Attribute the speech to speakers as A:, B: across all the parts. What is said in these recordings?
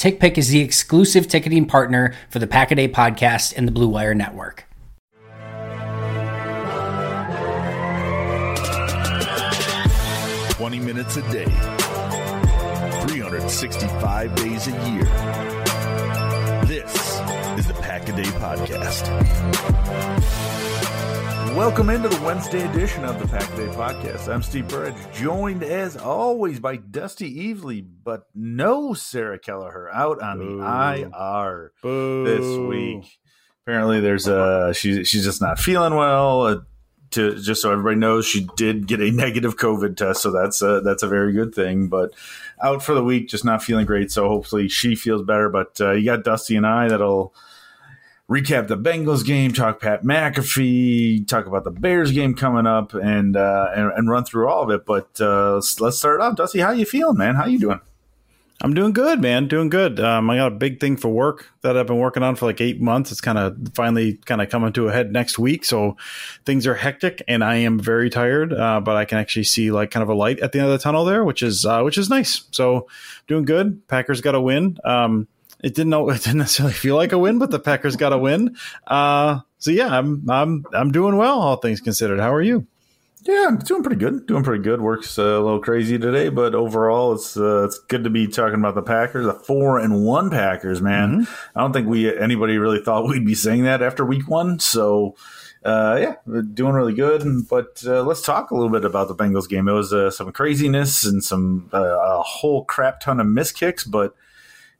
A: TickPick is the exclusive ticketing partner for the Pack a Day podcast and the Blue Wire Network.
B: Twenty minutes a day, 365 days a year. This is the Pack a Day Podcast.
C: Welcome into the Wednesday edition of the Pack Day Podcast. I'm Steve Burridge, joined as always by Dusty Evely, but no Sarah Kelleher out on
D: Boo.
C: the IR
D: Boo.
C: this week. Apparently, there's a she's she's just not feeling well. Uh, to just so everybody knows, she did get a negative COVID test, so that's a, that's a very good thing. But out for the week, just not feeling great. So hopefully she feels better. But uh, you got Dusty and I that'll recap the Bengals game, talk Pat McAfee, talk about the Bears game coming up, and uh, and, and run through all of it. But uh, let's, let's start off. Dusty, how you feeling, man? How you doing?
D: I'm doing good, man. Doing good. Um, I got a big thing for work that I've been working on for like eight months. It's kind of finally kind of coming to a head next week. So things are hectic and I am very tired, uh, but I can actually see like kind of a light at the end of the tunnel there, which is, uh, which is nice. So doing good. Packers got a win. Um, it didn't know, it didn't necessarily feel like a win, but the Packers got a win. Uh, so yeah, I'm, I'm, I'm doing well, all things considered. How are you?
C: Yeah, I'm doing pretty good. Doing pretty good. Work's uh, a little crazy today, but overall, it's uh, it's good to be talking about the Packers, the four and one Packers. Man, I don't think we anybody really thought we'd be saying that after week one. So, uh, yeah, doing really good. But uh, let's talk a little bit about the Bengals game. It was uh, some craziness and some uh, a whole crap ton of miss kicks, but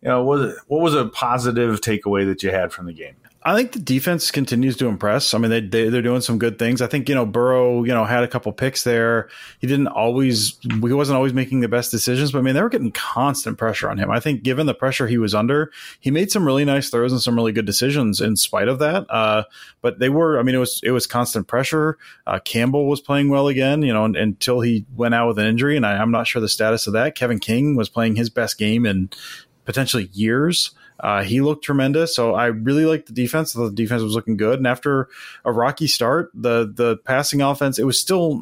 C: you know, what was, what was a positive takeaway that you had from the game?
D: I think the defense continues to impress. I mean, they, they they're doing some good things. I think you know Burrow, you know, had a couple picks there. He didn't always, he wasn't always making the best decisions, but I mean, they were getting constant pressure on him. I think, given the pressure he was under, he made some really nice throws and some really good decisions in spite of that. Uh, but they were, I mean, it was it was constant pressure. Uh, Campbell was playing well again, you know, until he went out with an injury, and I, I'm not sure the status of that. Kevin King was playing his best game in potentially years. Uh, he looked tremendous. So I really liked the defense. The defense was looking good. And after a rocky start, the the passing offense it was still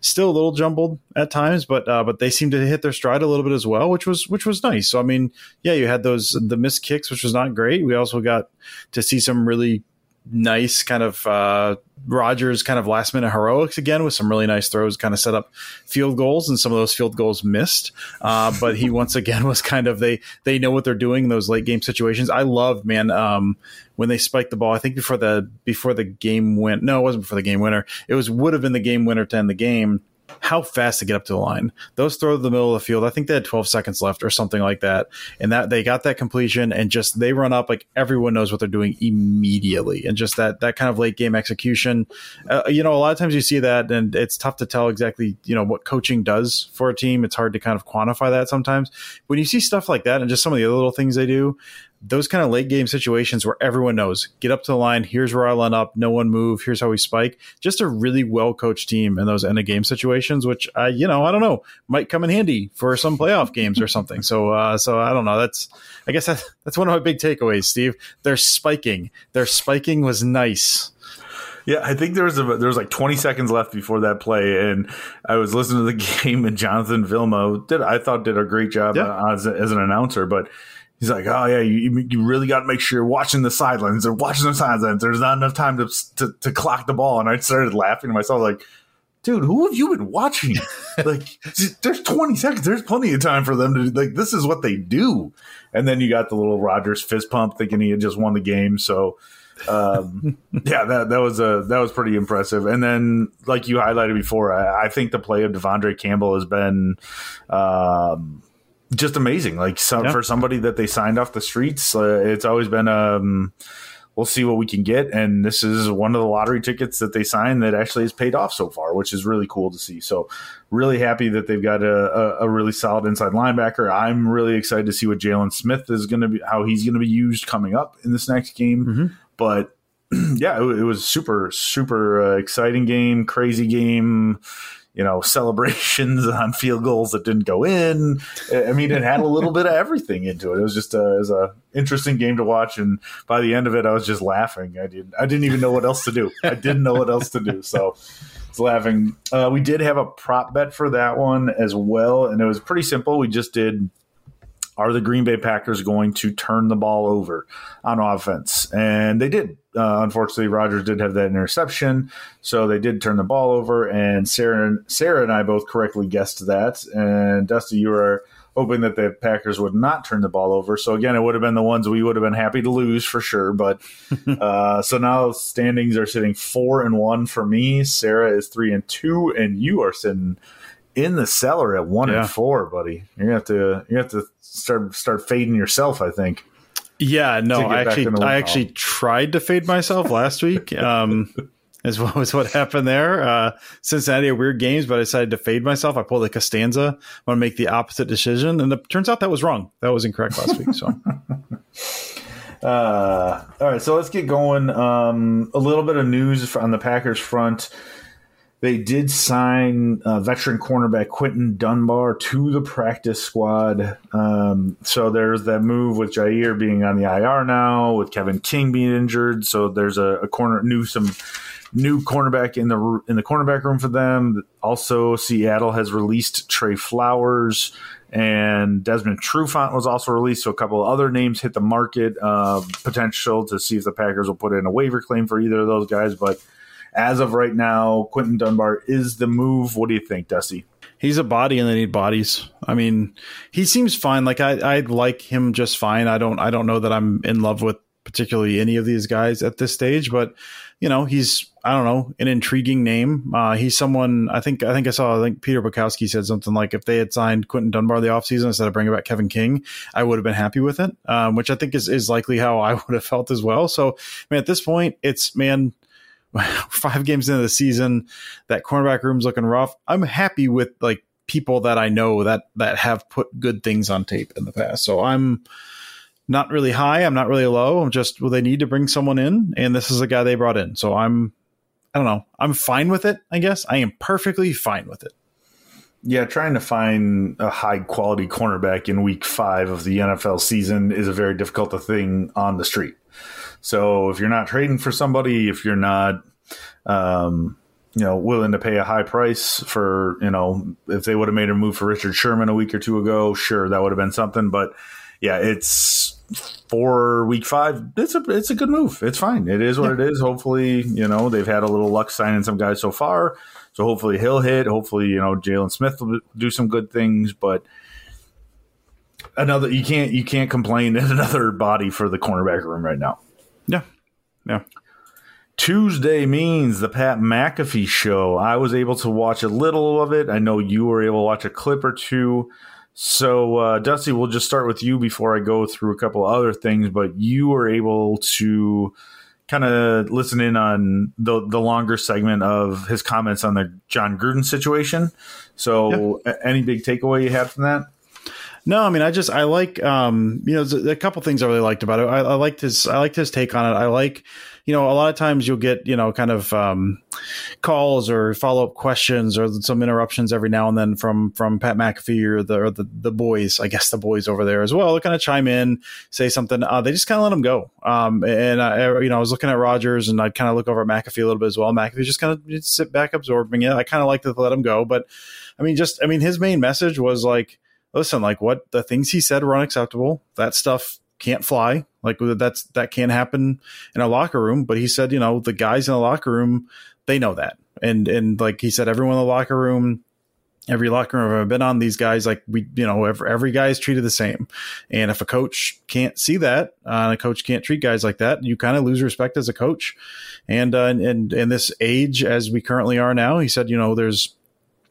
D: still a little jumbled at times, but uh, but they seemed to hit their stride a little bit as well, which was which was nice. So I mean, yeah, you had those the missed kicks, which was not great. We also got to see some really nice kind of uh, Rodgers kind of last minute heroics again with some really nice throws, kind of set up field goals, and some of those field goals missed. Uh, but he once again was kind of they they know what they're doing in those late game situations. I loved man um, when they spiked the ball. I think before the before the game went. No, it wasn't before the game winner. It was would have been the game winner to end the game how fast to get up to the line. Those throw to the middle of the field. I think they had 12 seconds left or something like that. And that they got that completion and just they run up like everyone knows what they're doing immediately. And just that that kind of late game execution. Uh, you know, a lot of times you see that and it's tough to tell exactly, you know, what coaching does for a team. It's hard to kind of quantify that sometimes. When you see stuff like that and just some of the other little things they do, those kind of late game situations where everyone knows get up to the line here's where i line up no one move here's how we spike. Just a really well coached team in those end of game situations which i you know i don't know might come in handy for some playoff games or something. So uh so i don't know. That's i guess that's, that's one of my big takeaways steve. Their spiking. Their spiking was nice.
C: Yeah, I think there was a, there was like 20 seconds left before that play, and I was listening to the game, and Jonathan Vilma did I thought did a great job
D: Yeah.
C: uh, as, as an announcer, but he's like, oh yeah, you, you really got to make sure you're watching the sidelines or watching the sidelines. There's not enough time to, to to clock the ball, and I started laughing to myself like. Dude, who have you been watching? like, there's 20 seconds. There's plenty of time for them to like. This is what they do. And then you got the little Rodgers fist pump, thinking he had just won the game. So, um, yeah, that that was a that was pretty impressive. And then, like you highlighted before, I, I think the play of De'Vondre Campbell has been um, just amazing. Like some,
D: Yeah.
C: for somebody that they signed off the streets, uh, it's always been um, we'll see what we can get. And this is one of the lottery tickets that they signed that actually has paid off so far, which is really cool to see. So, really happy that they've got a, a, a really solid inside linebacker. I'm really excited to see what Jalen Smith is going to be, how he's going to be used coming up in this next game. But yeah, it, it was super, super uh, exciting game, crazy game. You know, celebrations on field goals that didn't go in. I mean, it had a little bit of everything into it. It was just a, it was a interesting game to watch, and by the end of it, I was just laughing. I didn't, I didn't even know what else to do. I didn't know what else to do. So, it's laughing. Uh, we did have a prop bet for that one as well, and it was pretty simple. We just did are the Green Bay Packers going to turn the ball over on offense? And they did. Uh, unfortunately, Rodgers did have that interception, so they did turn the ball over. And Sarah, Sarah and I both correctly guessed that. And Dusty, you were hoping that the Packers would not turn the ball over. So again, it would have been the ones we would have been happy to lose for sure. But uh, so now standings are sitting four and one for me. Sarah is three and two, and you are sitting in the cellar at one
D: Yeah.
C: and four, buddy. You have to you have to start start fading yourself. I think.
D: Yeah, no, I actually, I actually tried to fade myself last week. Um, is what was what happened there. Uh, Cincinnati had weird games, but I decided to fade myself. I pulled a Costanza. I want to make the opposite decision, and it turns out that was wrong. That was incorrect last week. So
C: Uh, all right, so let's get going. Um, a little bit of news on the Packers front. They did sign uh, veteran cornerback Quinton Dunbar to the practice squad. Um, so there's that move with Jaire being on the IR now, with Kevin King being injured. So there's a, a corner new some new cornerback in the in the cornerback room for them. Also, Seattle has released Tre Flowers and Desmond Trufant was also released. So a couple of other names hit the market. Uh, potential to see if the Packers will put in a waiver claim for either of those guys, but. As of right now, Quinton Dunbar is the move. What do you think, Dusty?
D: he's a body, and they need bodies. I mean, he seems fine. Like I, I like him just fine. I don't, I don't know that I'm in love with particularly any of these guys at this stage, but you know, he's I don't know an intriguing name. Uh, he's someone I think I think I saw I think Peter Bukowski said something like if they had signed Quinton Dunbar the offseason instead of bringing back Kevin King, I would have been happy with it, um, which I think is is likely how I would have felt as well. So, I man, at this point, it's man. Five games into the season, that cornerback room's looking rough. I'm happy with like people that I know that that have put good things on tape in the past. So I'm not really high. I'm not really low. I'm just well, they need to bring someone in, and this is a guy they brought in. So I'm I don't know. I'm fine with it. I guess I am perfectly fine with it.
C: Yeah, trying to find a high quality cornerback in week five of the NFL season is a very difficult thing on the street. So if you're not trading for somebody, if you're not, um, you know, willing to pay a high price for, you know, if they would have made a move for Richard Sherman a week or two ago, sure, that would have been something. But yeah, it's for week five. It's a it's a good move. It's fine. It is what it is. Hopefully, you know, they've had a little luck signing some guys so far. So hopefully he'll hit. Hopefully, you know, Jalen Smith will do some good things. But another, you can't you can't complain at another body for the cornerback room right now.
D: Yeah, yeah.
C: Tuesday means the Pat McAfee show. I was able to watch a little of it. I know you were able to watch a clip or two. So, uh, Dusty, we'll just start with you before I go through a couple other things. But you were able to kind of listen in on the the longer segment of his comments on the Jon Gruden situation. So, any big takeaway you had from that?
D: No, I mean, I just I like um, you know, a couple things I really liked about it. I, I liked his I liked his take on it. I like, you know, a lot of times you'll get, you know, kind of um, calls or follow up questions or some interruptions every now and then from from Pat McAfee or the or the, the boys, I guess the boys over there as well. They kind of chime in, say something. Uh, they just kind of let them go. Um, and I, you know, I was looking at Rodgers and I'd kind of look over at McAfee a little bit as well. McAfee just kind of sit back absorbing it. I kind of like to let him go, but I mean, just I mean, his main message was like, listen, like what the things he said were unacceptable. That stuff can't fly. Like that's that can't happen in a locker room. But he said, you know, the guys in the locker room, they know that. And and like he said, everyone in the locker room, every locker room I've been on, these guys, like we, you know, every, every guy is treated the same. And if a coach can't see that, uh, and a coach can't treat guys like that, you kind of lose respect as a coach. And uh, and in this age as we currently are now, he said, you know, there's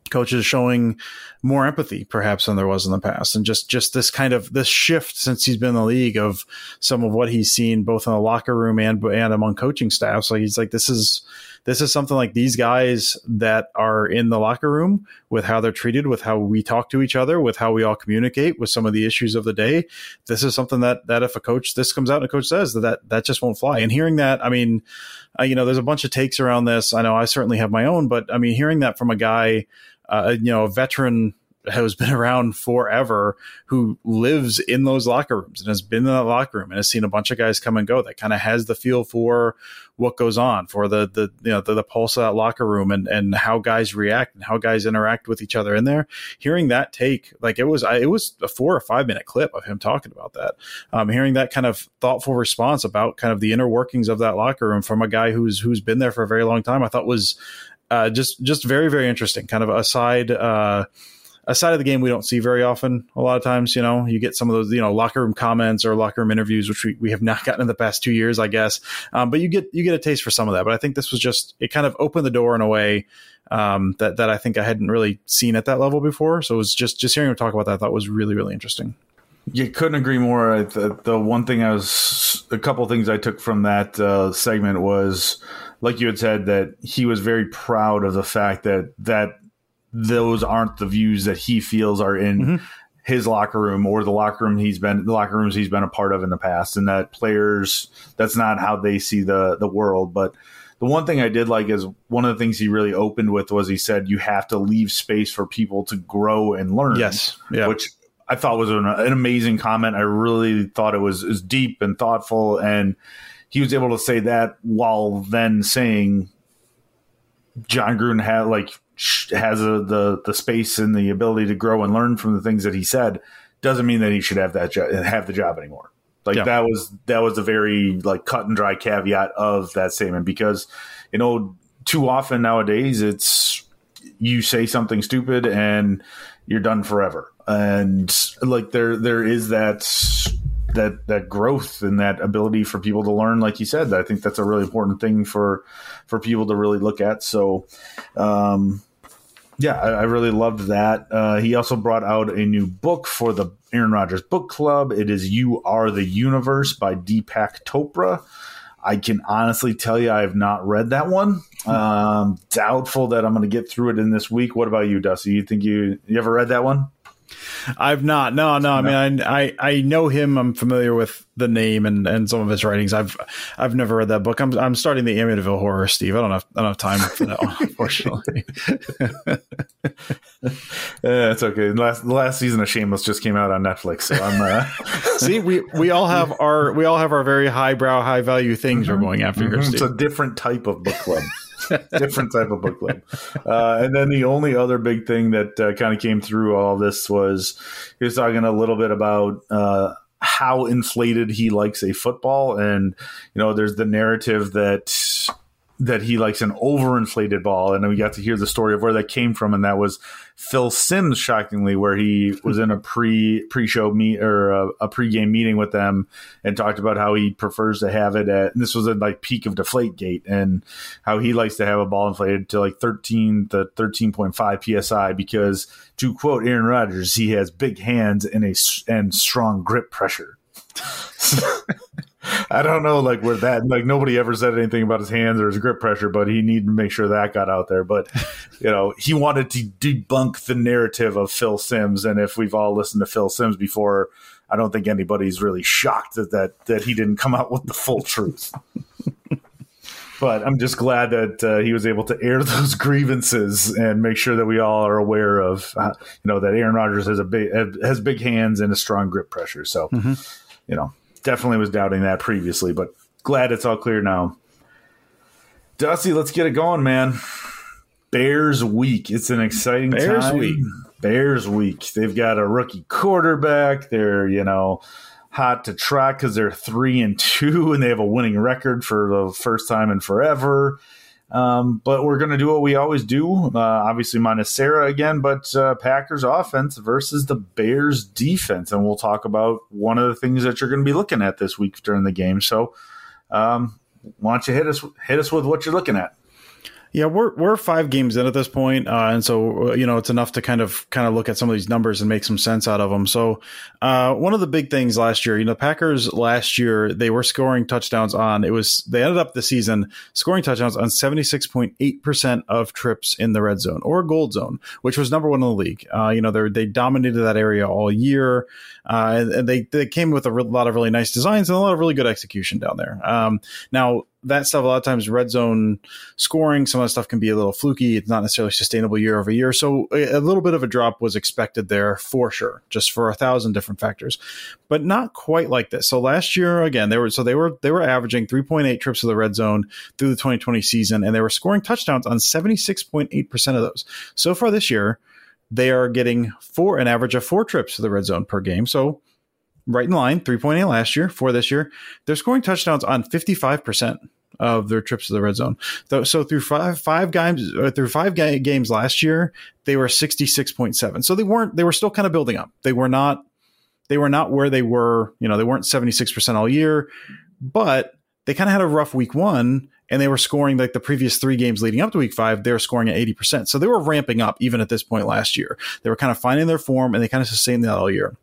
D: coaches showing more empathy perhaps than there was in the past. And just just this kind of this shift since he's been in the league of some of what he's seen both in the locker room and and among coaching staffs like he's like this is this is something like these guys that are in the locker room with how they're treated with how we talk to each other with how we all communicate with some of the issues of the day. This is something that that if a coach this comes out and a coach says that that, that just won't fly. And hearing that i mean uh, you know there's a bunch of takes around this. I know i certainly have my own but i mean hearing that from a guy uh, you know, a veteran who's been around forever who lives in those locker rooms and has been in that locker room and has seen a bunch of guys come and go that kind of has the feel for what goes on for the the you know the, the, pulse of that locker room and and how guys react and how guys interact with each other. In there hearing that take like it was it was a four or five minute clip of him talking about that. Um, hearing that kind of thoughtful response about kind of the inner workings of that locker room from a guy who's who's been there for a very long time i thought was uh, just just very very interesting. Kind of a side uh, a side of the game we don't see very often. A lot of times, you know, you get some of those you know locker room comments or locker room interviews, which we, we have not gotten in the past two years, I guess. Um, but you get you get a taste for some of that. But I think this was just it kind of opened the door in a way um, that that I think I hadn't really seen at that level before. So it was just just hearing him talk about that I thought was really really interesting.
C: You couldn't agree more. The, the one thing I was, a couple things I took from that uh, segment was like you had said that he was very proud of the fact that that those aren't the views that he feels are in mm-hmm. his locker room or the locker room he's been the locker rooms he's been a part of in the past and that players that's not how they see the the world but the one thing I did like is one of the things he really opened with was he said you have to leave space for people to grow and learn.
D: Yes,
C: yeah. which I thought was an, an amazing comment. I really thought it was, was deep and thoughtful, and he was able to say that while then saying Jon Gruden had like has a, the the space and the ability to grow and learn from the things that he said doesn't mean that he should have that have the job anymore. Like yeah. that was that was a very like cut and dry caveat of that statement because you know too often nowadays it's you say something stupid and you're done forever and like there there is that that that growth and that ability for people to learn like you said i think that's a really important thing for for people to really look at so um yeah, I, I really loved that. Uh, he also brought out a new book for the Aaron Rodgers Book Club. It is "You Are the Universe" by Deepak Chopra. I can honestly tell you I have not read that one. Um, doubtful that I'm going to get through it in this week. What about you, Dusty? You think you you ever read that one?
D: I've not. No, no. I mean, I, I, I know him. I'm familiar with the name and, and some of his writings. I've I've never read that book. I'm I'm starting the Amityville Horror, Steve. I don't have I don't have time for that one, unfortunately.
C: yeah, it's okay. Last the last season of Shameless just came out on Netflix, so I'm. Uh...
D: See, we we all have our we all have our very highbrow, high value things mm-hmm. we're going after mm-hmm. here. Steve.
C: It's a different type of book club. different type of book club. Uh, and then the only other big thing that uh, kind of came through all this was he was talking a little bit about uh, how inflated he likes a football, and you know, there's the narrative that that he likes an overinflated ball, and we got to hear the story of where that came from, and that was Phil Simms, shockingly, where he was in a pre pre show meet or a, a pre game meeting with them and talked about how he prefers to have it at. And this was at like peak of Deflate Gate, and how he likes to have a ball inflated to like thirteen to thirteen point five psi because, to quote Aaron Rodgers, he has big hands and a and strong grip pressure. I don't know, like where that, like nobody ever said anything about his hands or his grip pressure, but he needed to make sure that got out there. But you know, he wanted to debunk the narrative of Phil Simms, and if we've all listened to Phil Simms before, I don't think anybody's really shocked that that that he didn't come out with the full truth. but I'm just glad that uh, he was able to air those grievances and make sure that we all are aware of, uh, you know, that Aaron Rodgers has a big has big hands and a strong grip pressure. So, mm-hmm. you know, definitely was doubting that previously, but glad it's all clear now. Dusty, let's get it going, man. Bears week. It's an exciting
D: Bears
C: time.
D: week.
C: Bears week. They've got a rookie quarterback. They're, you know, hot to track because they're three and two and they have a winning record for the first time in forever. Um, but we're going to do what we always do. Uh, obviously, minus Sarah again, but uh, Packers offense versus the Bears defense. And we'll talk about one of the things that you're going to be looking at this week during the game. So, um, why don't you hit us hit us with what you're looking at?
D: Yeah, we're we're five games in at this point, uh, and so uh, you know it's enough to kind of kind of look at some of these numbers and make some sense out of them. So, uh, one of the big things last year, you know, Packers last year they were scoring touchdowns on it was they ended up the season scoring touchdowns on seventy six point eight percent of trips in the red zone or gold zone, which was number one in the league. Uh, you know, they they dominated that area all year, uh, and they they came with a lot of really nice designs and a lot of really good execution down there. Um, now that stuff a lot of times red zone scoring some of that stuff can be a little fluky. It's not necessarily sustainable year over year. So a, little bit of a drop was expected there for sure just for a thousand different factors but not quite like this. So last year again they were so they were they were averaging 3.8 trips to the red zone through the 2020 season and they were scoring touchdowns on 76.8% of those. So far this year they are getting four an average of four trips to the red zone per game. So right in line 3.8 last year four this year they're scoring touchdowns on 55% of their trips to the red zone. So through five five games uh, through five games last year, they were sixty six point seven. So they weren't they were still kind of building up. They were not they were not where they were. You know they weren't seventy six percent all year, but they kind of had a rough week one. And they were scoring like the previous three games leading up to week five, they were scoring at 80%. So they were ramping up even at this point last year. They were kind of finding their form and they kind of sustained that all year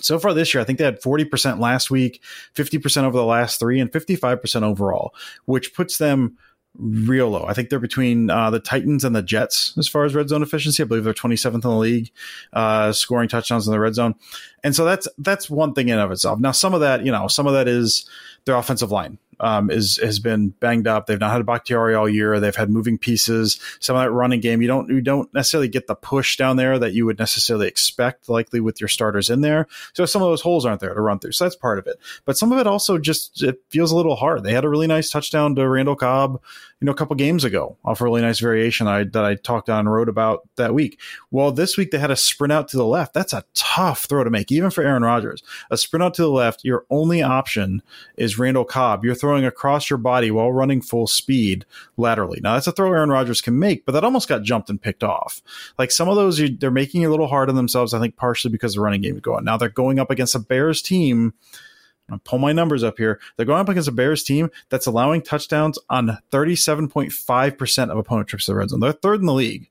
D: so far this year, I think they had 40% last week, 50% over the last three, and 55% overall, which puts them real low. I think they're between uh, the Titans and the Jets as far as red zone efficiency. I believe they're 27th in the league, uh, scoring touchdowns in the red zone. And so that's that's one thing in of itself. Now, some of that, you know, some of that is their offensive line um, is has been banged up. They've not had a Bakhtiari all year. They've had moving pieces. Some of that running game, you don't you don't necessarily get the push down there that you would necessarily expect, likely with your starters in there. So some of those holes aren't there to run through. So that's part of it. But some of it also just it feels a little hard. They had a really nice touchdown to Randall Cobb, you know, a couple games ago off a really nice variation I, that I talked on and wrote about that week. Well, this week they had a sprint out to the left. That's a tough throw to make, even for Aaron Rodgers. A sprint out to the left, your only option is Randall Cobb. You're throwing across your body while running full speed laterally. Now that's a throw Aaron Rodgers can make, but that almost got jumped and picked off. Like some of those, they're making it a little hard on themselves. I think partially because the running game is going. Now they're going up against a Bears team. I'll pull my numbers up here. They're going up against a Bears team that's allowing touchdowns on 37.5% of opponent trips to the red zone. They're third in the league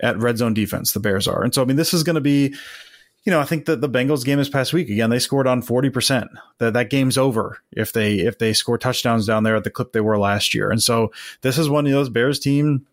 D: at red zone defense, the Bears are. And so, I mean, this is going to be you know, I think that the Bengals game this past week again, they scored on forty percent. That that game's over if they if they score touchdowns down there at the clip they were last year. And so this is one of those Bears team.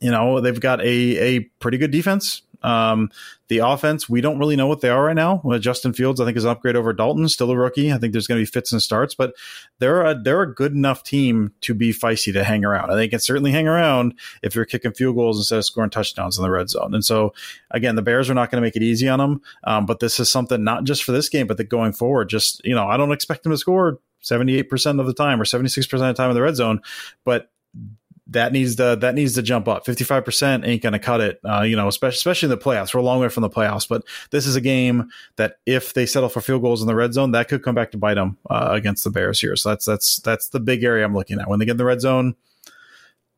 D: You know, they've got a a pretty good defense. Um, the offense, we don't really know what they are right now. Well, Justin Fields, I think, is an upgrade over Dalton, still a rookie. I think there's going to be fits and starts, but they're a they're a good enough team to be feisty to hang around. I think can certainly hang around if you're kicking field goals instead of scoring touchdowns in the red zone. And so, again, the Bears are not going to make it easy on them. Um, but this is something not just for this game, but the going forward. Just you know, I don't expect them to score 78% of the time or 76% of the time in the red zone, but that needs to that needs to jump up. Fifty five percent ain't going to cut it. Uh, you know, especially especially in the playoffs. We're a long way from the playoffs, but this is a game that if they settle for field goals in the red zone, that could come back to bite them uh, against the Bears here. So that's that's that's the big area I'm looking at. When they get in the red zone,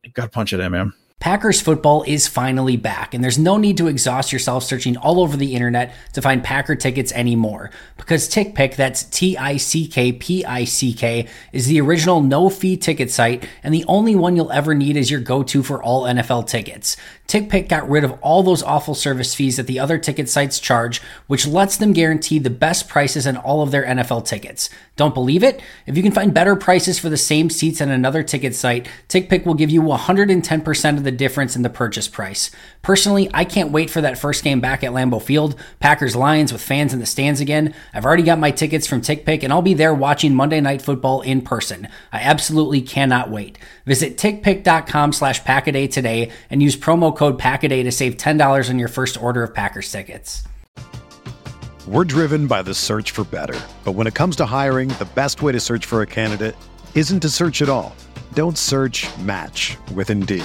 D: you got to punch it in, man.
A: Packers football is finally back, and there's no need to exhaust yourself searching all over the internet to find Packer tickets anymore. Because TickPick, that's T I C K P I C K, is the original no fee ticket site and the only one you'll ever need is your go to for all NFL tickets. TickPick got rid of all those awful service fees that the other ticket sites charge, which lets them guarantee the best prices on all of their NFL tickets. Don't believe it? If you can find better prices for the same seats on another ticket site, TickPick will give you 110% of the the difference in the purchase price. Personally, I can't wait for that first game back at Lambeau Field, Packers Lions with fans in the stands again. I've already got my tickets from TickPick and I'll be there watching Monday Night Football in person. I absolutely cannot wait. Visit tickpick.com slash packaday today and use promo code packaday to save $10 on your first order of Packers tickets.
E: We're driven by the search for better. But when it comes to hiring, the best way to search for a candidate isn't to search at all. Don't search match with Indeed.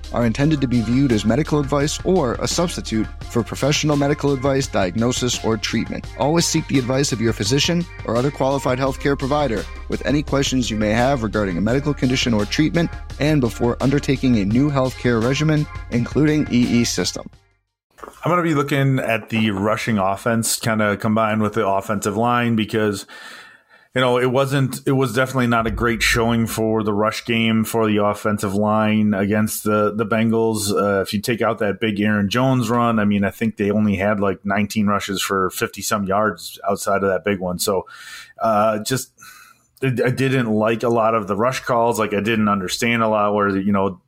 F: are intended to be viewed as medical advice or a substitute for professional medical advice, diagnosis, or treatment. Always seek the advice of your physician or other qualified healthcare provider with any questions you may have regarding a medical condition or treatment and before undertaking a new healthcare regimen, including EE system.
C: I'm going to be looking at the rushing offense kind of combined with the offensive line because you know, it wasn't, it was definitely not a great showing for the rush game for the offensive line against the, the Bengals. Uh, if you take out that big Aaron Jones run, I mean, I think they only had like 19 rushes for 50 some yards outside of that big one. So, uh, just, I didn't like a lot of the rush calls. Like I didn't understand a lot where, you know,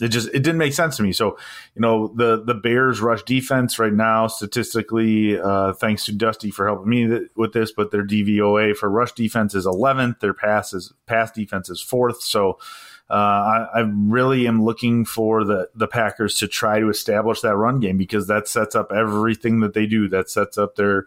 C: it just it didn't make sense to me. So, you know, the the Bears rush defense right now, statistically, uh, thanks to Dusty for helping me th- with this, but their DVOA for rush defense is 11th. Their pass is pass defense is fourth. So, uh, I, I, really am looking for the the Packers to try to establish that run game because that sets up everything that they do. That sets up their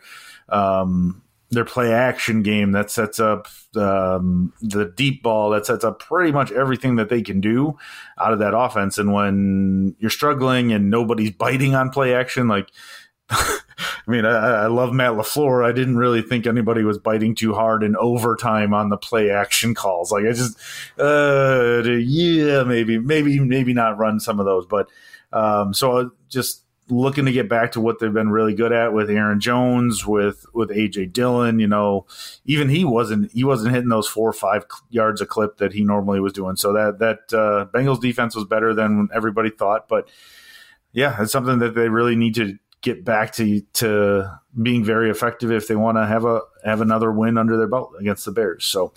C: um, their play action game that sets up um, the deep ball that sets up pretty much everything that they can do out of that offense and when you're struggling and nobody's biting on play action like I mean, I, I, love Matt LaFleur. I didn't really think anybody was biting too hard in overtime on the play action calls. Like I just, uh, yeah, maybe, maybe, maybe not run some of those, but, um, so just looking to get back to what they've been really good at with Aaron Jones, with with AJ Dillon. You know, even he wasn't he wasn't hitting those four or five yards a clip that he normally was doing. So that that uh, Bengals defense was better than everybody thought. But yeah, it's something that they really need to get back to to being very effective if they want to have a have another win under their belt against the Bears. So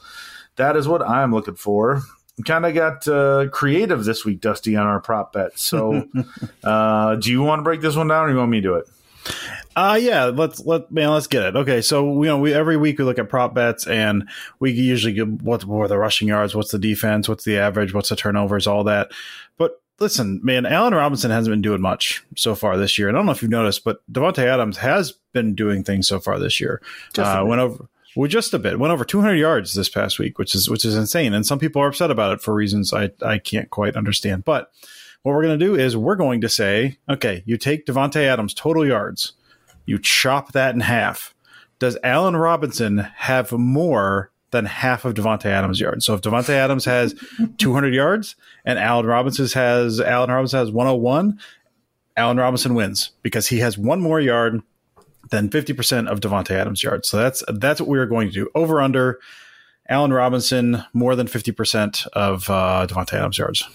C: that is what I'm looking for. Kind of got uh, creative this week, Dusty, on our prop bets. So, uh, do you want to break this one down, or you want me to do it?
D: Uh yeah, let's let man, let's get it. Okay, so you know, we every week we look at prop bets and we usually get what were the rushing yards, what's the defense, what's the average, what's the turnovers, all that. But listen, man, Allen Robinson hasn't been doing much so far this year. And I don't know if you've noticed, but Davante Adams has been doing things so far this year. Uh, went over well, just a bit. Went over 200 yards this past week, which is which is insane. And some people are upset about it for reasons I I can't quite understand. But what we're going to do is we're going to say, okay, you take Davante Adams total yards, you chop that in half. Does Allen Robinson have more than half of Davante Adams' yards? So if Davante Adams has 200 yards and Allen Robinson has Allen Robinson has 101, Allen Robinson wins because he has one more yard than 50% of Davante Adams' yards. So that's that's what we are going to do. Over under Allen Robinson more than 50% of uh, Davante Adams' yards.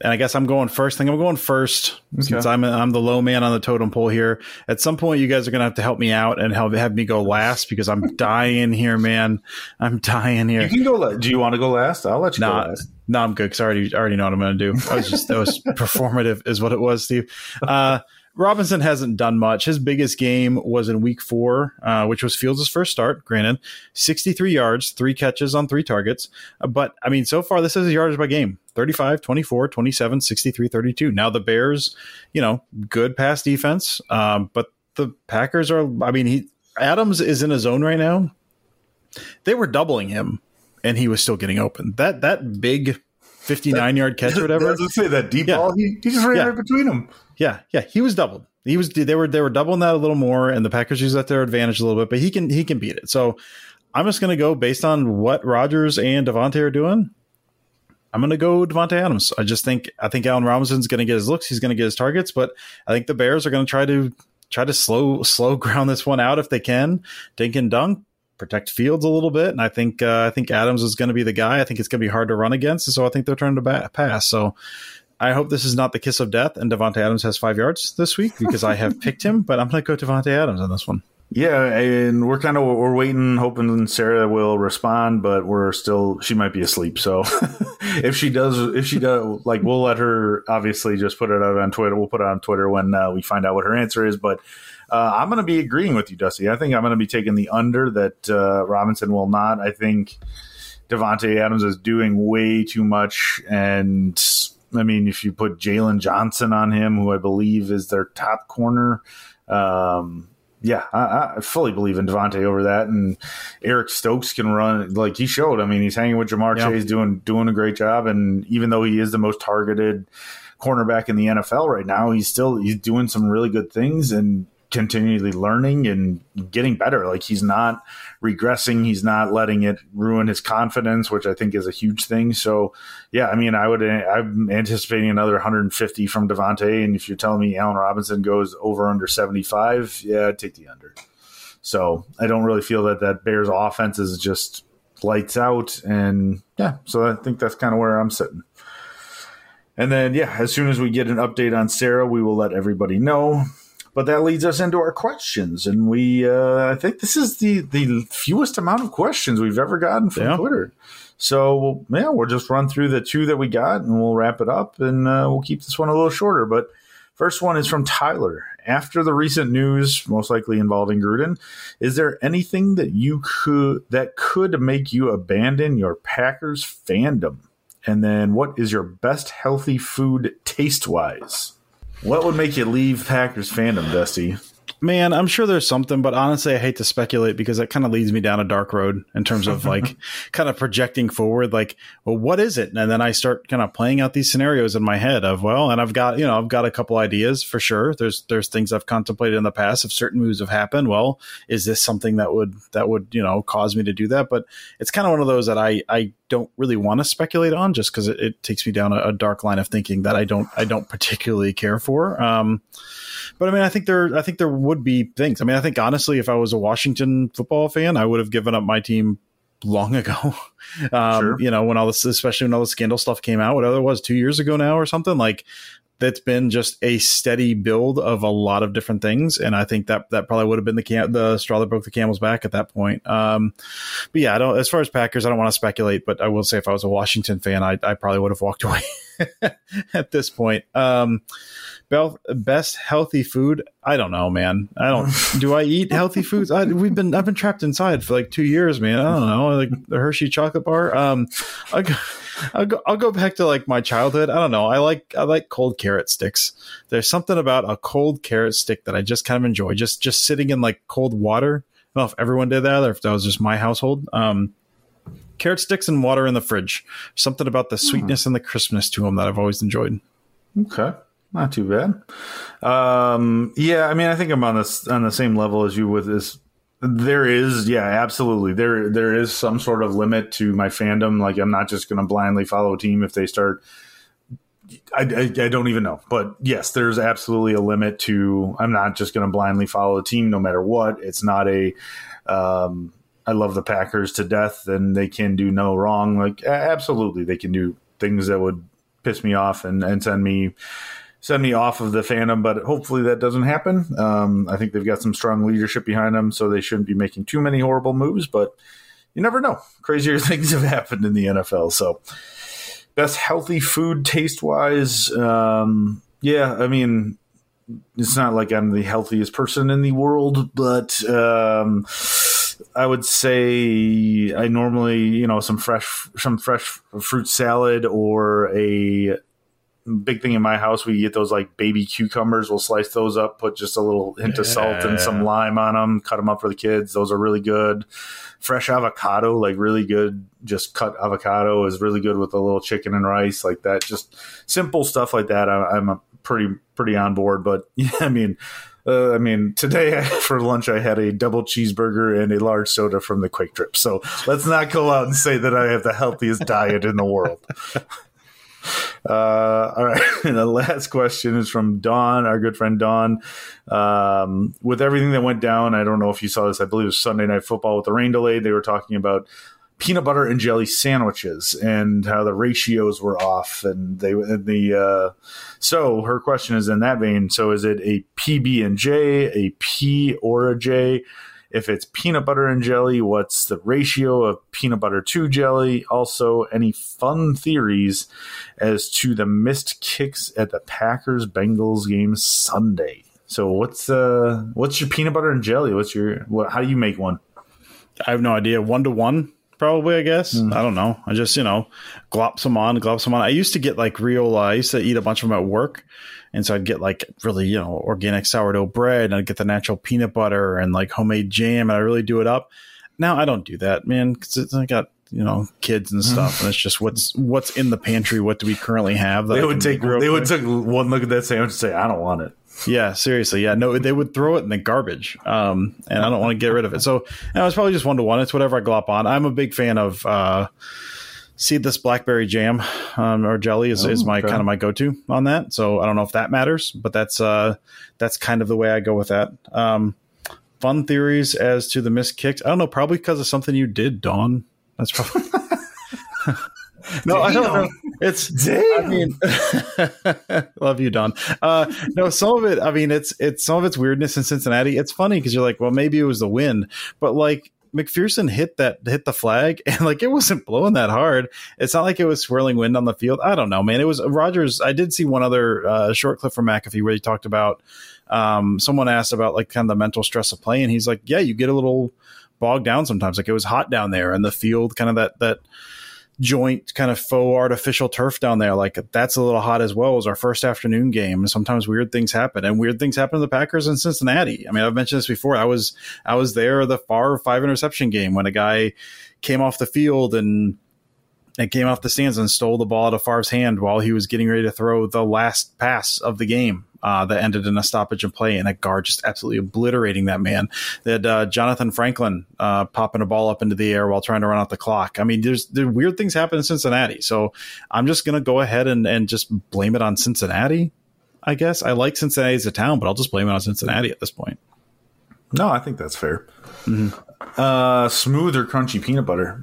D: And I guess I'm going first. I think I'm going first since I'm I'm the low man on the totem pole here. At some point, you guys are going to have to help me out and help have me go last because I'm dying here, man. I'm dying here.
C: You can go. La- do you want to go last? I'll let you
D: Nah,
C: go last.
D: no, I'm good because I already already know what I'm going to do. I was just that was performative, is what it was, Steve. Uh, Robinson hasn't done much. His biggest game was in Week Four, uh, which was Fields' first start. Granted, 63 yards, three catches on three targets. Uh, but I mean, so far this is a yardage by game: 35, 24, 27, 63, 32. Now the Bears, you know, good pass defense, um, but the Packers are. I mean, he Adams is in a zone right now. They were doubling him, and he was still getting open. That that big 59 yard catch or whatever.
C: Doesn't say that deep
D: Yeah.
C: ball. He, he just ran
D: Yeah.
C: right between them.
D: Yeah, yeah, he was doubled. He was they were they were doubling that a little more, and the Packers used that their advantage a little bit, but he can he can beat it. So I'm just going to go based on what Rodgers and Davante are doing. I'm going to go Davante Adams. I just think I think Allen Robinson's going to get his looks. He's going to get his targets, but I think the Bears are going to try to try to slow slow ground this one out if they can. Dink and dunk, protect Fields a little bit, and I think uh, I think Adams is going to be the guy. I think it's going to be hard to run against, and so I think they're trying to ba- pass. So I hope this is not the kiss of death, and Davante Adams has five yards this week because I have picked him. But I'm going to go Davante Adams on this one.
C: Yeah, and we're kind of we're waiting, hoping Sarah will respond, but we're still she might be asleep. So if she does, if she does, like we'll let her obviously just put it out on Twitter. We'll put it on Twitter when uh, we find out what her answer is. But uh, I'm going to be agreeing with you, Dusty. I think I'm going to be taking the under that uh, Robinson will not. I think Davante Adams is doing way too much, and I mean, if you put Jaylon Johnson on him, who I believe is their top corner. Um, yeah, I, I fully believe in Davante over that, and Eric Stokes can run like he showed. I mean, he's hanging with Ja'Marr
D: Yeah.
C: Chase, doing doing a great job, and even though he is the most targeted cornerback in the NFL right now, he's still he's doing some really good things and continually learning and getting better. Like he's not regressing, he's not letting it ruin his confidence, which I think is a huge thing. So, yeah, I mean, I would I'm anticipating another 150 from Davante, and if you're telling me Allen Robinson goes over under 75, yeah, I'd take the under. So I don't really feel that that Bears offense is just lights out, and yeah, so I think that's kind of where I'm sitting. And then, yeah, as soon as we get an update on Sarah, we will let everybody know. But that leads us into our questions, and we uh, I think this is the the fewest amount of questions we've ever gotten from
D: Yeah.
C: Twitter. So yeah, we'll just run through the two that we got, and we'll wrap it up, and uh, we'll keep this one a little shorter. But first one is from Tyler. After the recent news, most likely involving Gruden, is there anything that you could that could make you abandon your Packers fandom? And then, what is your best healthy food taste wise? What would make you leave Packers fandom, Dusty?
D: Man, I'm sure there's something, but honestly, I hate to speculate because that kind of leads me down a dark road in terms of like kind of projecting forward. Like, well, what is it? And then I start kind of playing out these scenarios in my head of, well, and I've got, you know, I've got a couple ideas for sure. There's, there's things I've contemplated in the past. If certain moves have happened, well, is this something that would, that would, you know, cause me to do that? But it's kind of one of those that I, I don't really want to speculate on just because it, it takes me down a, a dark line of thinking that I don't, I don't particularly care for. Um, but I mean, I think there, I think there would be things. I mean, I think honestly, if I was a Washington football fan, I would have given up my team long ago. Um,
C: Sure.
D: You know, when all this, especially when all the scandal stuff came out, whatever it was, two years ago now or something. Like, that's been just a steady build of a lot of different things, and I think that that probably would have been the cam- the straw that broke the camel's back at that point. Um, but yeah, I don't. As far as Packers, I don't want to speculate, but I will say if I was a Washington fan, I, I probably would have walked away at this point. Um, best healthy food i don't know man i don't do i eat healthy foods I, we've been i've been trapped inside for like two years man i don't know like the hershey chocolate bar um go, I'll go, I'll go back to like my childhood. I don't know. I like i like cold carrot sticks. There's something about a cold carrot stick that i just kind of enjoy. Just just sitting in like cold water. I don't know if everyone did that or if that was just my household. Um carrot sticks and water in the fridge. Something about the sweetness and the crispness to them that i've always enjoyed.
C: Okay, not too bad. Um, yeah, I mean, I think I'm on this on the same level as you with this. There is, yeah, absolutely. There, there is some sort of limit to my fandom. Like, I'm not just going to blindly follow a team if they start. I, I, I don't even know, but yes, there's absolutely a limit to. I'm not just going to blindly follow a team no matter what. It's not a. Um, I love the Packers to death, and they can do no wrong. Like, absolutely, they can do things that would piss me off and, and send me send me off of the fandom, but hopefully that doesn't happen. Um, I think they've got some strong leadership behind them, so they shouldn't be making too many horrible moves, but you never know. Crazier things have happened in the NFL. So, best healthy food taste wise, um, yeah, I mean, it's not like I'm the healthiest person in the world, but um, I would say I normally, you know, some fresh some fresh fruit salad or a big thing in my house. We get those like baby cucumbers. We'll slice those up, put just a little hint of salt and some lime on them, cut them up for the kids. Those are really good. Fresh avocado, like really good, just cut avocado is really good with a little chicken and rice like that. Just simple stuff like that. I, I'm pretty pretty on board. But yeah, I mean, uh, I mean, today for lunch I had a double cheeseburger and a large soda from the QuikTrip. So let's not go out and say that I have the healthiest diet in the world. Uh, all right. And the last question is from Don, our good friend Don. Um, with everything that went down, I don't know if you saw this. I believe it was Sunday Night Football with the rain delay. They were talking about peanut butter and jelly sandwiches and how the ratios were off and they and the uh, so her question is in that vein so is it a pb and j a p or a j if it's peanut butter and jelly what's the ratio of peanut butter to jelly also any fun theories as to the missed kicks at the packers bengals game sunday so what's uh what's your peanut butter and jelly what's your what how do you make one
D: I have no idea. One to one, probably. I guess.
C: Mm.
D: I don't know. I just you know, glop some on, glop some on. I used to get like real. Uh, I used to eat a bunch of them at work, and so I'd get like really you know organic sourdough bread, and I'd get the natural peanut butter and like homemade jam, and I really do it up. Now I don't do that, man, because I got you know kids and stuff, and it's just what's what's in the pantry. What do we currently have?
C: they would take they would take one look at that sandwich and say i don't want it
D: Yeah, seriously. Yeah, no, they would throw it in the garbage, um, and I don't want to get rid of it. So you know, it's probably just one to one. It's whatever I glop on. I'm a big fan of uh, seedless blackberry jam um, or jelly is, is
C: Oh,
D: my
C: okay.
D: kind of my go to on that. So I don't know if that matters, but that's uh, that's kind of the way I go with that. Um, fun theories as to the missed kicks. I don't know, probably because of something you did, Dawn. That's probably. No, I don't know. It's I mean, love you, Don. Uh, no, some of it. I mean, it's it's some of its weirdness in Cincinnati. It's funny because you're like, well, maybe it was the wind, but like McPherson hit that hit the flag and like it wasn't blowing that hard. It's not like it was swirling wind on the field. I don't know, man. It was Rodgers. I did see one other uh, short clip from McAfee where he talked about. Um, someone asked about like kind of the mental stress of playing. He's like, yeah, you get a little bogged down sometimes. Like it was hot down there, and the field kind of that that joint kind of faux artificial turf down there. Like that's a little hot as well. Was our first afternoon game. and Sometimes weird things happen, and weird things happen to the Packers in Cincinnati. I mean, I've mentioned this before. I was I was there the Favre five interception game when a guy came off the field and and came off the stands and stole the ball out of Favre's hand while he was getting ready to throw the last pass of the game. Uh, that ended in a stoppage and play, and a guard just absolutely obliterating that man. That uh, Johnathan Franklin uh, popping a ball up into the air while trying to run out the clock. I mean, there's there weird things happen in Cincinnati, so I'm just gonna go ahead and and just blame it on Cincinnati. I guess I like Cincinnati as a town, but I'll just blame it on Cincinnati at this point.
C: No, I think that's fair. Uh, smooth or crunchy peanut butter?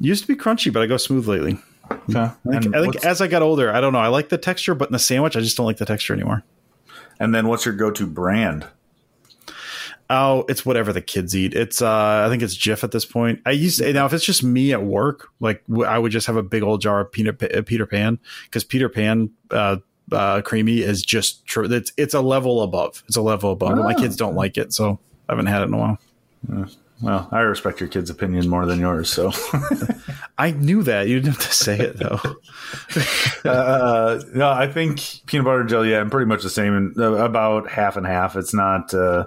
D: Used to be crunchy, but I go smooth lately.
C: Okay.
D: I think,
C: And
D: I think as I got older, I don't know. I like the texture, but in the sandwich, I just don't like the texture anymore.
C: and then what's your go-to brand?
D: Oh, it's whatever the kids eat. It's uh I think it's Jif at this point. I used to, now if it's just me at work, like I would just have a big old jar of peanut uh, Peter Pan because Peter Pan uh, uh creamy is just true. It's it's a level above. It's a level above. But my kids don't like it, so I haven't had it in a while.
C: Well, I respect your kid's opinion more than yours, so
D: I knew that you didn't have to say it though.
C: uh, no, I think peanut butter and jelly. Yeah, I'm pretty much the same, uh, about half and half. It's not uh,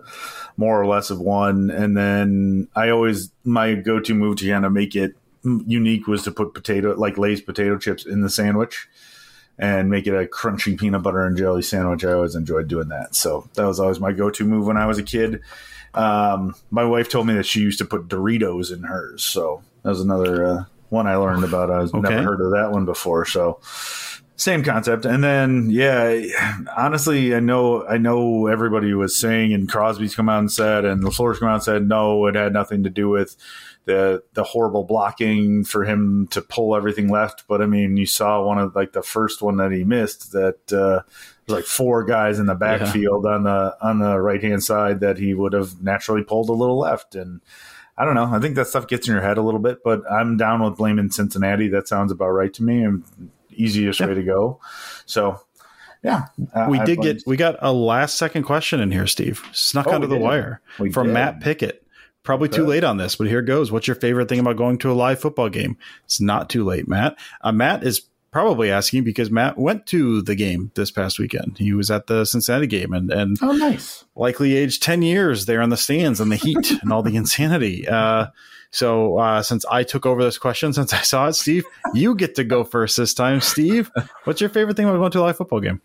C: more or less of one. And then I always my go-to move to kind of make it unique was to put potato like Lay's potato chips in the sandwich and make it a crunchy peanut butter and jelly sandwich. I always enjoyed doing that. So that was always my go-to move when I was a kid. Um, my wife told me that she used to put Doritos in hers. So that was another uh, one I learned about. I was
D: Okay.
C: never heard of that one before. So same concept. And then, yeah, honestly, I know, I know everybody was saying, and Crosby's come out and said, and the LaFleur's come out and said, no, it had nothing to do with the the horrible blocking for him to pull everything left. But I mean, you saw one of like the first one that he missed that uh, was like four guys in the backfield on the on the right hand side that he would have naturally pulled a little left and. I don't know. I think that stuff gets in your head a little bit, but I'm down with blaming Cincinnati. That sounds about right to me. And easiest way to go. So, yeah, I-
D: we did get we got a last second question in here, Steve. Snuck
C: Oh,
D: under the
C: did.
D: wire
C: We
D: from
C: did.
D: Matt Pickett. Probably too late on this, but here goes. What's your favorite thing about going to a live football game? It's not too late, Matt. Uh, Matt is probably asking because Matt went to the game this past weekend. He was at the Cincinnati game and and
C: Oh, nice.
D: likely aged 10 years there in the stands and the heat and all the insanity. Uh, so, uh, since I took over this question, since I saw it, Steve, you get to go first this time. Steve, what's your favorite thing about going to a live football game?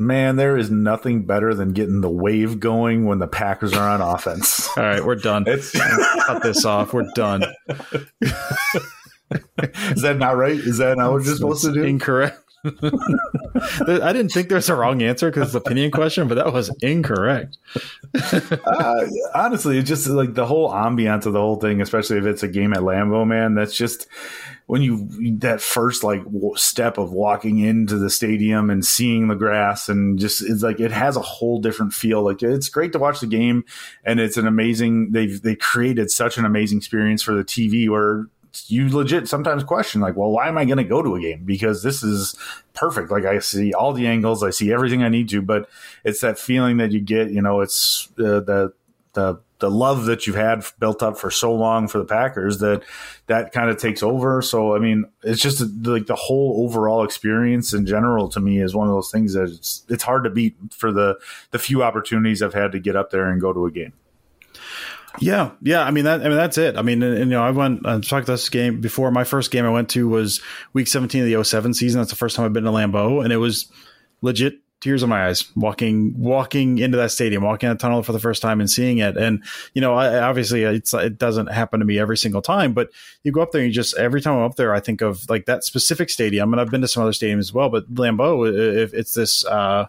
C: Man, there is nothing better than getting the wave going when the Packers are on offense.
D: All right, we're done.
C: It's,
D: Cut this off. We're done.
C: is that not right? Is that not what you're supposed to do?
D: Incorrect. I didn't think there's a wrong answer because it's an opinion question, but that was incorrect.
C: uh, honestly, it's just like the whole ambiance of the whole thing, especially if it's a game at Lambeau, man. That's just when you that first like step of walking into the stadium and seeing the grass and just it's like it has a whole different feel. Like it's great to watch the game, and it's an amazing. They've they created such an amazing experience for the TV where you legit sometimes question like well why am i going to go to a game because this is perfect like i see all the angles i see everything i need to but it's that feeling that you get you know it's uh, the the the love that you've had built up for so long for the packers that that kind of takes over so i mean it's just like the whole overall experience in general to me is one of those things that it's it's hard to beat for the the few opportunities i've had to get up there and go to a game
D: Yeah, yeah. I mean that. I mean that's it. I mean, and, and, you know, I went. I talked this game before. My first game I went to was Week 17 of the 07 season. That's the first time I've been to Lambeau, and it was legit tears in my eyes walking walking into that stadium, walking in the tunnel for the first time and seeing it. And you know, I, obviously, it's it doesn't happen to me every single time, but you go up there and you just every time I'm up there, I think of like that specific stadium. And I've been to some other stadiums as well, but Lambeau, if it's this. uh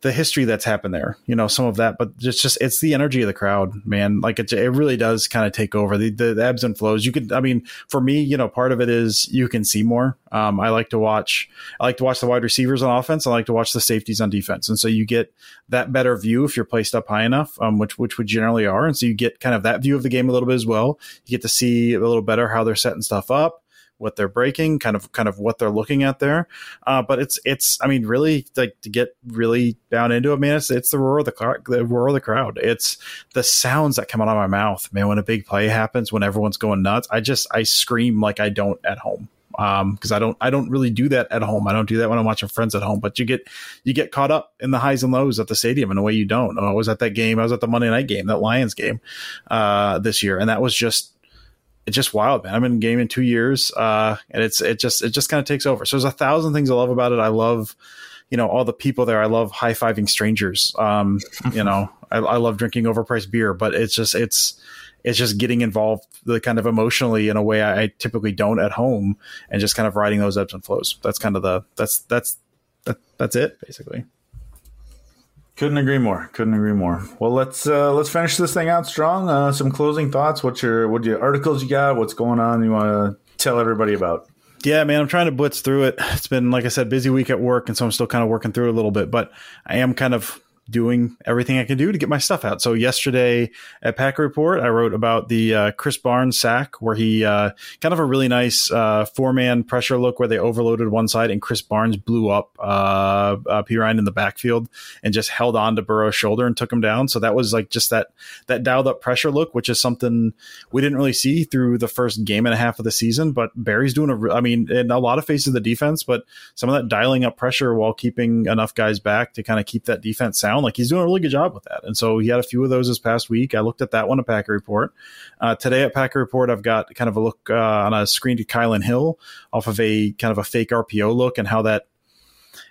D: the history that's happened there, you know, some of that, but just, just it's the energy of the crowd, man. Like it, it really does kind of take over the, the, the ebbs and flows. You could, I mean, for me, you know, part of it is you can see more. Um, I like to watch, I like to watch the wide receivers on offense. I like to watch the safeties on defense. And so you get that better view if you're placed up high enough, um, which, which we generally are. And so you get kind of that view of the game a little bit as well. You get to see a little better how they're setting stuff up what they're breaking, kind of kind of what they're looking at there. Uh, but it's it's I mean really like to get really down into it, man. It's it's the roar of the crowd, the roar of the crowd. It's the sounds that come out of my mouth, man. When a big play happens, when everyone's going nuts, I just I scream like I don't at home. Um, because I don't I don't really do that at home. I don't do that when I'm watching friends at home. But you get you get caught up in the highs and lows at the stadium in a way you don't. I was at that game. I was at the Monday night game, that Lions game, uh, this year, and that was just it's just wild, man. I've been in game in two years, uh, and it's it just it just kind of takes over. So there's a thousand things I love about it. I love, you know, all the people there. I love high fiving strangers. Um, you know, I, I love drinking overpriced beer, but it's just it's it's just getting involved, the kind of emotionally in a way I, I typically don't at home, and just kind of riding those ebbs and flows. That's kind of the that's that's that, that's it basically.
C: Couldn't agree more. Couldn't agree more. Well, let's uh, let's finish this thing out strong. Uh, some closing thoughts. What's your what your articles you got? What's going on? You want to tell everybody about?
D: Yeah, man, I'm trying to blitz through it. It's been, like I said, busy week at work, and so I'm still kind of working through a little bit. But I am kind of doing everything I can do to get my stuff out. So yesterday at Packer Report, I wrote about the uh, Krys Barnes sack where he uh, kind of a really nice uh, four man pressure look where they overloaded one side and Krys Barnes blew up uh, uh, Perine in the backfield and just held on to Burrow's shoulder and took him down. So that was like just that that dialed up pressure look, which is something we didn't really see through the first game and a half of the season. But Barry's doing a, I mean, in a lot of phases of the defense, but some of that dialing up pressure while keeping enough guys back to kind of keep that defense sound like he's doing a really good job with that. And so he had a few of those this past week. I looked at that one at Packer Report. Uh, today at Packer Report, I've got kind of a look uh, on a screen to Kylin Hill off of a kind of a fake RPO look and how that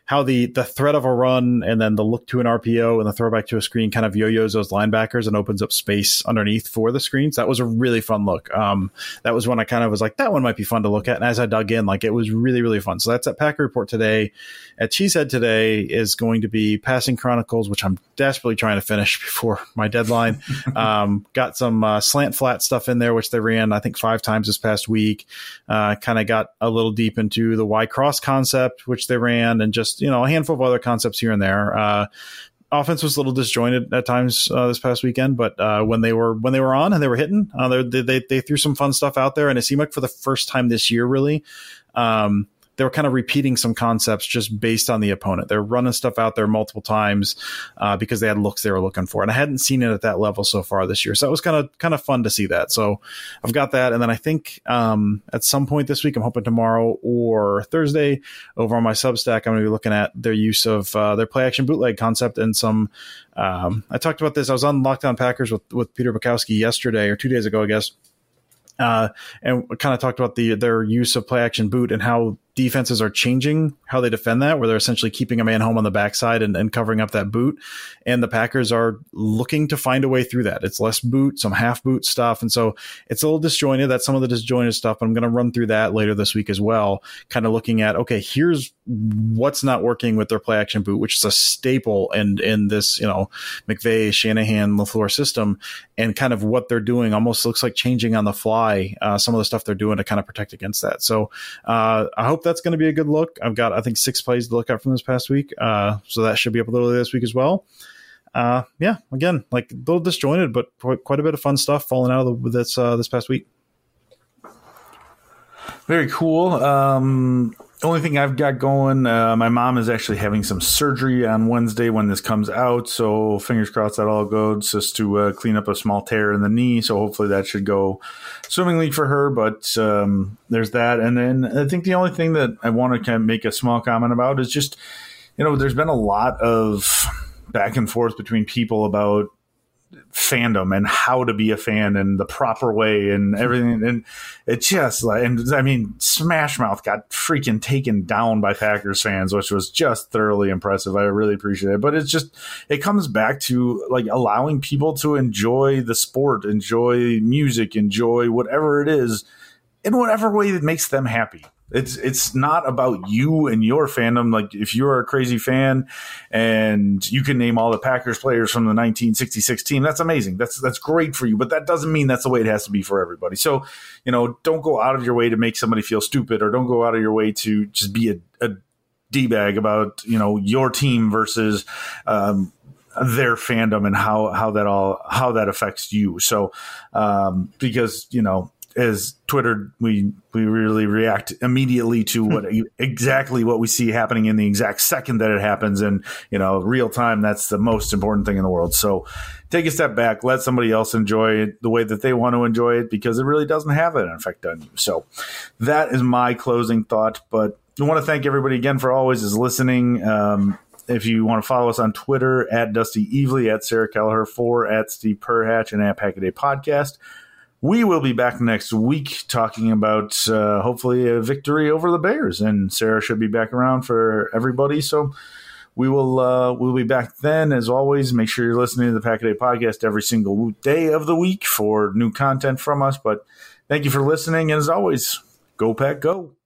D: how the the threat of a run and then the look to an RPO and the throwback to a screen kind of yo-yos those linebackers and opens up space underneath for the screens. That was a really fun look. Um, that was when I kind of was like, that one might be fun to look at. And as I dug in, like it was really, really fun. So that's at Packer Report today. At Cheesehead today is going to be Passing Chronicles, which I'm desperately trying to finish before my deadline. um, got some uh, slant flat stuff in there, which they ran, I think, five times this past week. Uh, kind of got a little deep into the Y cross concept, which they ran, and just you know a handful of other concepts here and there. Uh, offense was a little disjointed at times uh, this past weekend, but uh, when they were when they were on and they were hitting, uh, they, they they threw some fun stuff out there, and it seemed like for the first time this year, really. Um, they were kind of repeating some concepts just based on the opponent. They're running stuff out there multiple times uh, because they had looks they were looking for, and I hadn't seen it at that level so far this year. So it was kind of kind of fun to see that. So I've got that, and then I think um, at some point this week, I'm hoping tomorrow or Thursday over on my Substack, I'm going to be looking at their use of uh, their play action bootleg concept and some. Um, I talked about this. I was on Locked On Packers with with Peter Bukowski yesterday or two days ago, I guess. Uh, and kind of talked about the their use of play action boot and how defenses are changing how they defend that, where they're essentially keeping a man home on the backside and, and covering up that boot. And the Packers are looking to find a way through that. It's less boot, some half boot stuff. And so it's a little disjointed. That's some of the disjointed stuff. But I'm going to run through that later this week as well, kind of looking at, okay, here's what's not working with their play action boot, which is a staple in, in this, you know, McVay, Shanahan, LaFleur system and kind of what they're doing almost looks like changing on the fly. Uh, some of the stuff they're doing to kind of protect against that. So, uh, I hope that's going to be a good look. I've got, I think, six plays to look at from this past week. Uh, so that should be up a little this week as well. Uh, yeah, again, like a little disjointed, but quite a bit of fun stuff falling out of the, this uh, this past week.
C: Very cool. Um, only thing I've got going, uh, my mom is actually having some surgery on Wednesday when this comes out. So fingers crossed that all goes just to uh, clean up a small tear in the knee. So hopefully that should go swimmingly for her. But um, there's that. And then I think the only thing that I want to kind of make a small comment about is just, you know, there's been a lot of back and forth between people about fandom and how to be a fan and the proper way and mm-hmm. everything. And it just like, and I mean, Smash Mouth got freaking taken down by Packers fans, which was just thoroughly impressive. I really appreciate it. But it's just, it comes back to like allowing people to enjoy the sport, enjoy music, enjoy whatever it is in whatever way that makes them happy. It's it's not about you and your fandom. Like if you're a crazy fan and you can name all the Packers players from the 1966 team, that's amazing. That's that's great for you. But that doesn't mean that's the way it has to be for everybody. So you know, don't go out of your way to make somebody feel stupid, or don't go out of your way to just be a, a d bag about you know your team versus. Um, their fandom and how how that all how that affects you. So um, because you know as Twitter, we we really react immediately to what exactly what we see happening in the exact second that it happens, and you know, real time. That's the most important thing in the world. So, take a step back, let somebody else enjoy it the way that they want to enjoy it, because it really doesn't have an effect on you. So, that is my closing thought. But I want to thank everybody again for always is listening. Um, if you want to follow us on Twitter at Dusty Evely, at Sarah Kelleher, 4 at Steve Perhatch, and at Packaday Podcast. We will be back next week talking about uh, hopefully a victory over the Bears, and Sarah should be back around for everybody. So we will uh, we'll be back then. As always, make sure you're listening to the Pack a Day podcast every single day of the week for new content from us. But thank you for listening, and as always, go Pack, go.